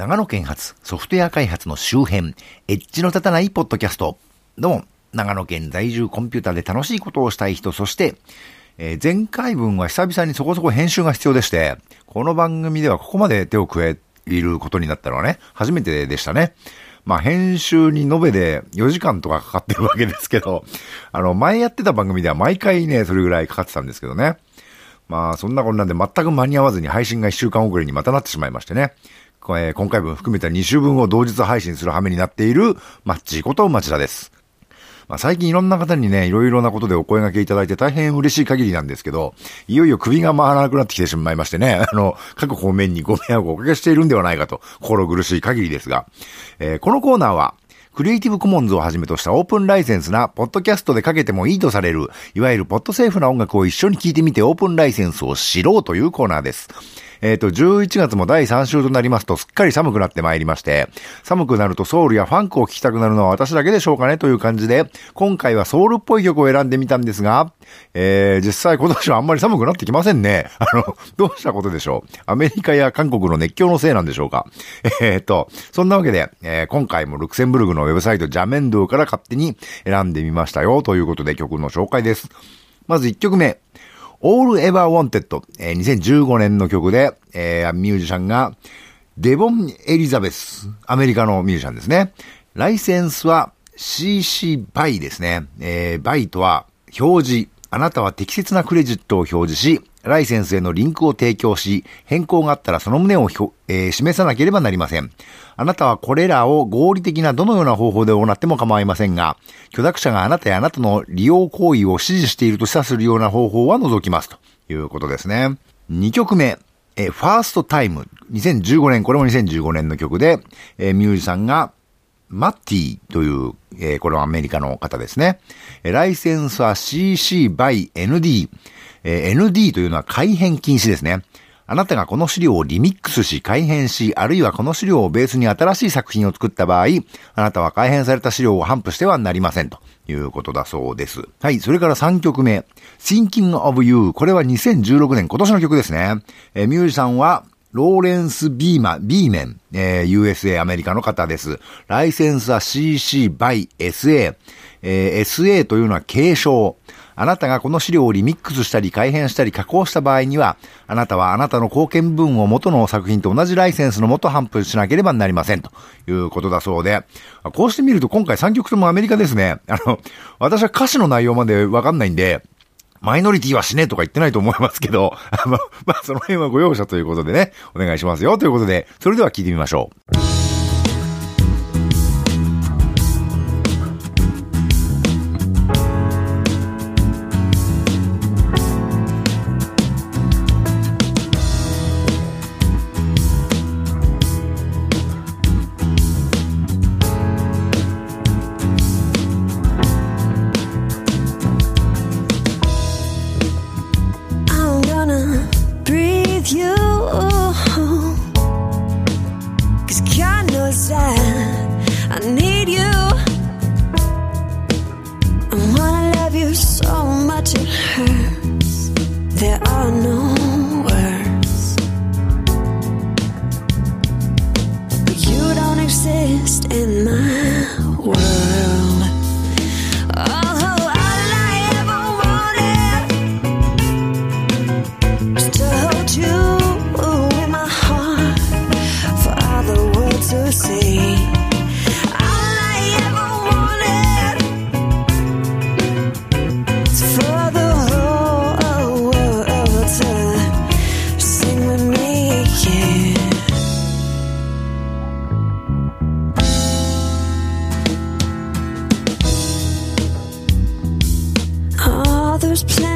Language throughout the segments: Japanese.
長野県発ソフトウェア開発の周辺、エッジの立たないポッドキャスト。どうも、長野県在住コンピューターで楽しいことをしたい人、そして、えー、前回分は久々にそこそこ編集が必要でして、この番組ではここまで手を加えることになったのはね、初めてでしたね。まあ、編集に延べで4時間とかかかってるわけですけど、あの、前やってた番組では毎回ね、それぐらいかかってたんですけどね。まあ、そんなこんなんで全く間に合わずに配信が1週間遅れにまたなってしまいましてね。えー、今回分含めた2週分を同日配信する羽目になっている、マッチこと町田です。まあ、最近いろんな方にね、いろいろなことでお声掛けいただいて大変嬉しい限りなんですけど、いよいよ首が回らなくなってきてしまいましてね、あの、各方面にご迷惑をおかけしているんではないかと、心苦しい限りですが、えー、このコーナーは、クリエイティブコモンズをはじめとしたオープンライセンスな、ポッドキャストでかけてもいいとされる、いわゆるポッドセーフな音楽を一緒に聴いてみてオープンライセンスを知ろうというコーナーです。えっ、ー、と、11月も第3週となりますと、すっかり寒くなってまいりまして、寒くなるとソウルやファンクを聴きたくなるのは私だけでしょうかねという感じで、今回はソウルっぽい曲を選んでみたんですが、えー、実際今年はあんまり寒くなってきませんね。あの、どうしたことでしょう？アメリカや韓国の熱狂のせいなんでしょうか？えー、と、そんなわけで、えー、今回もルクセンブルグのウェブサイトジャメンドゥから勝手に選んでみましたよということで曲の紹介です。まず1曲目。All Ever Wanted、えー、2015年の曲で、えー、ミュージシャンが、デボン・エリザベス、アメリカのミュージシャンですね。ライセンスは CC バイですね。えー、 BY とは表示。あなたは適切なクレジットを表示し、ライセンスへのリンクを提供し、変更があったらその旨を、えー、示さなければなりません。あなたはこれらを合理的などのような方法で行っても構いませんが、許諾者があなたやあなたの利用行為を指示していると示唆するような方法は除きますということですね。2曲目。えファーストタイム。2015年、これも2015年の曲で、えミュージシャンがマッティという、えー、これはアメリカの方ですね。ライセンスは CC by ND。え、ND というのは改変禁止ですね。あなたがこの資料をリミックスし改変し、あるいはこの資料をベースに新しい作品を作った場合、あなたは改変された資料を頒布してはなりませんということだそうです。はい、それから3曲目。Thinking of You。これは2016年今年の曲ですね。えー、ミュージシャンはローレンス・ビーマ、ビーメン、えー、USA アメリカの方です。ライセンスは CC by SA。えー、SA というのは継承。あなたがこの資料をリミックスしたり改変したり加工した場合には、あなたはあなたの貢献分を元の作品と同じライセンスのもと頒布しなければなりませんということだそうで、こうしてみると今回3曲ともアメリカですね。あの、私は歌詞の内容までわかんないんで、マイノリティは死ねとか言ってないと思いますけど、まあ、まあ、その辺はご容赦ということでね、お願いしますよということで、それでは聞いてみましょう。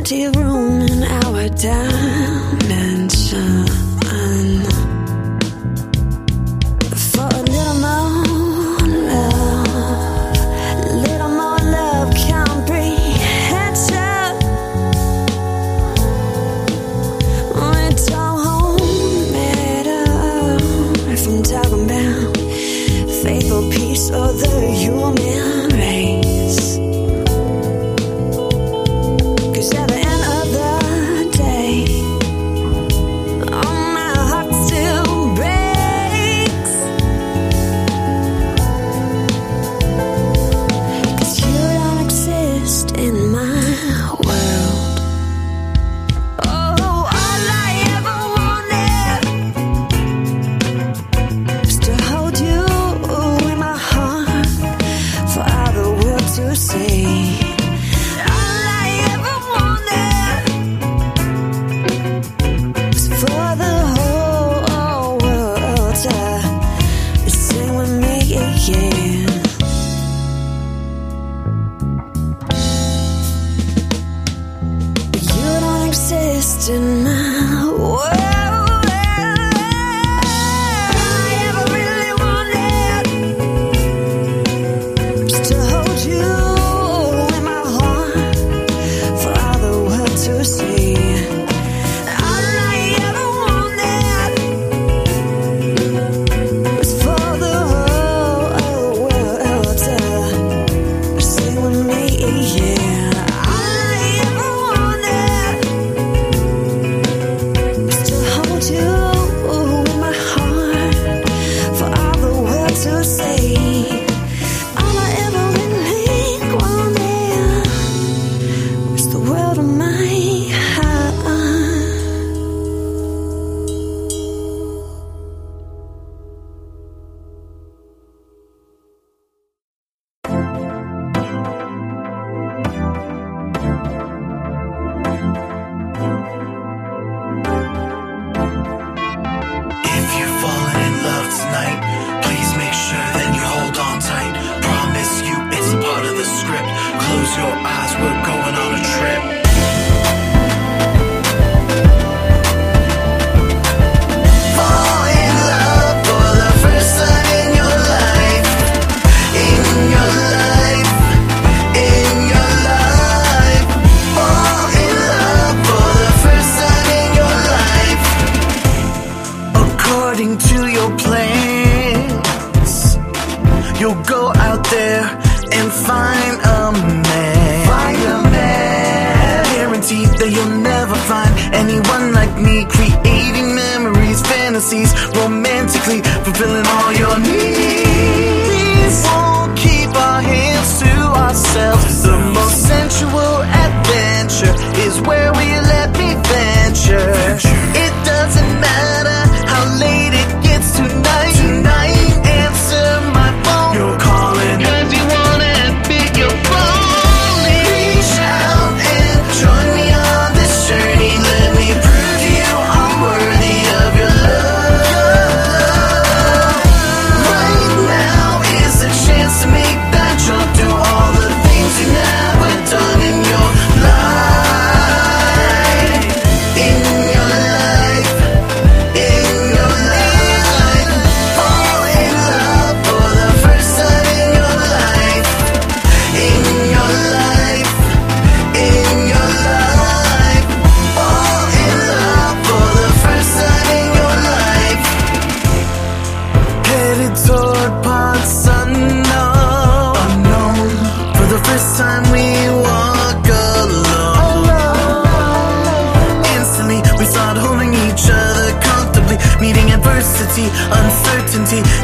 empty room in our dimension. For a little more love, little more love comprehension. It don't up. if I'm talking about faith or peace or the human race.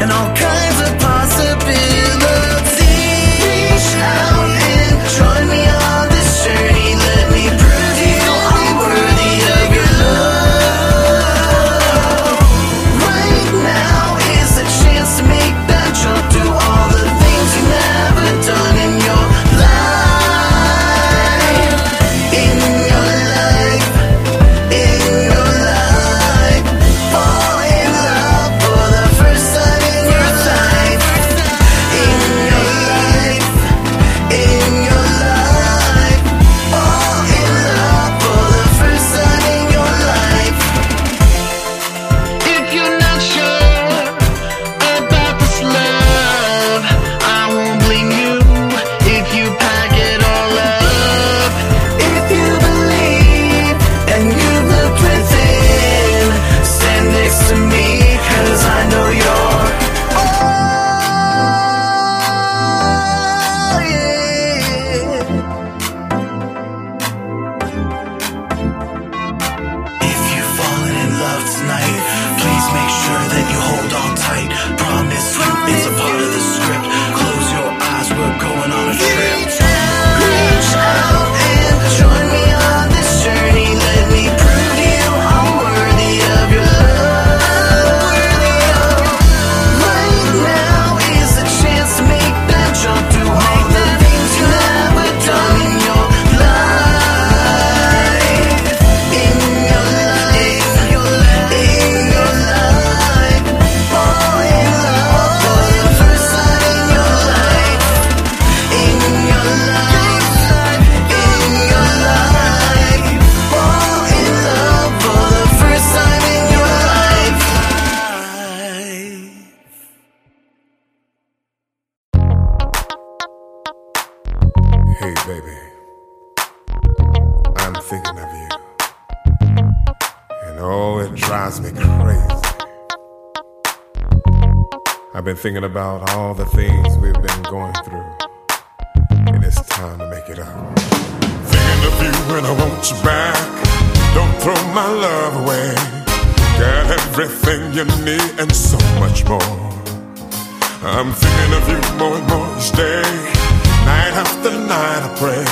and I'll cut. I've been thinking about all the things we've been going through. And it's time to make it up. Thinking of you and I want you back. Don't throw my love away. Got everything you need and so much more. I'm thinking of you more and more each day. Night after night I pray.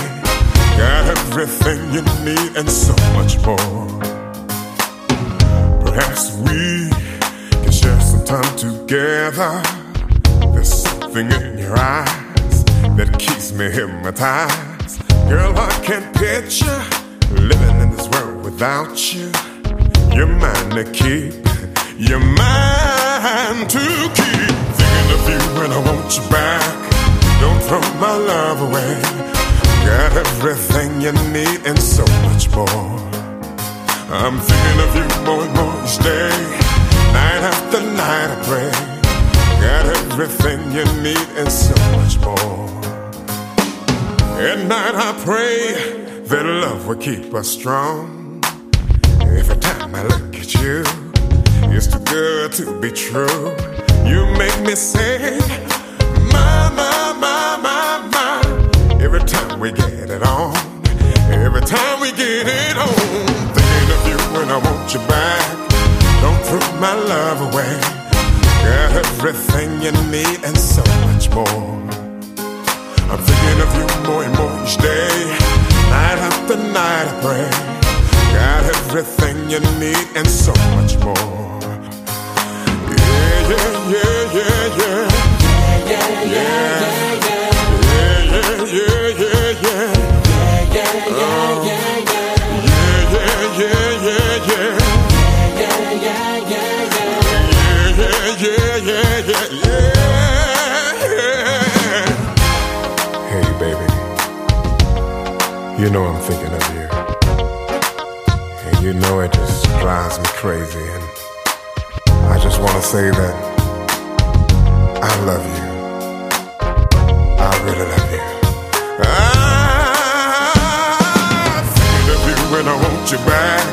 Got everything you need and so much more. Perhaps we time together. There's something in your eyes that keeps me hypnotized. Girl, I can't picture living in this world without you. You're mine to keep. You're mine to keep. Thinking of you and I want you back. Don't throw my love away. Got everything you need and so much more. I'm thinking of you more pray that love will keep us strong. Every time I look at you, it's too good to be true. You make me say, my, my, my, my, my. Every time we get it on, every time we get it on. Thinking of you when I want you back. Don't throw my love away. Got everything you need and so much more. I'm thinking of you more and more each day. Night after night I pray. Got everything you need and so much more. Yeah, yeah, yeah, yeah, yeah. Yeah, yeah, yeah, yeah, yeah, You know I'm thinking of you. And you know it just drives me crazy. And I just want to say that I love you. I really love you. I'm thinking of you and I want you back.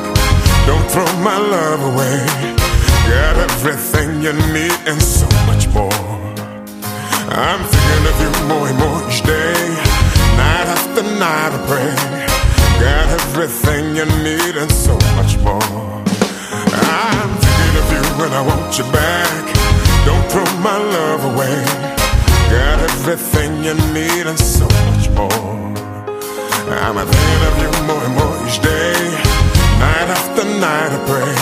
Don't throw my love away. Got everything you need and so much more. I'm thinking of you more and more each day. Night after night I pray. Got everything you need and so much more. I'm thinking of you and I want you back. Don't throw my love away. Got everything you need and so much more. I'm thinking of you more and more each day. Night after night I pray.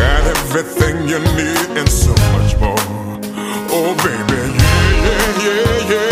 Got everything you need and so much more. Oh baby, yeah, yeah, yeah, yeah.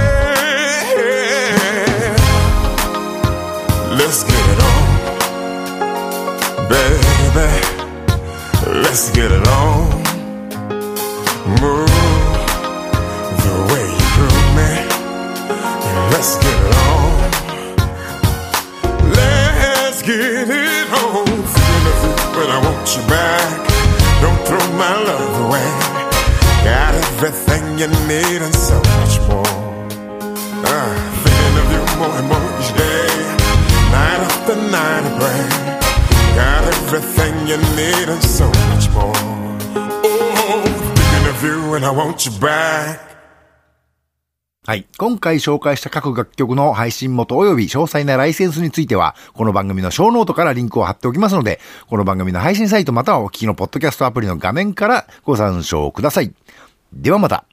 You need and so much more. Oh, thinking of you and I want you back. はい。今回紹介した各楽曲の配信元及び詳細なライセンスについては、この番組のショーノートからリンクを貼っておきますので、この番組の配信サイトまたはお聞きのポッドキャストアプリの画面からご参照ください。ではまた。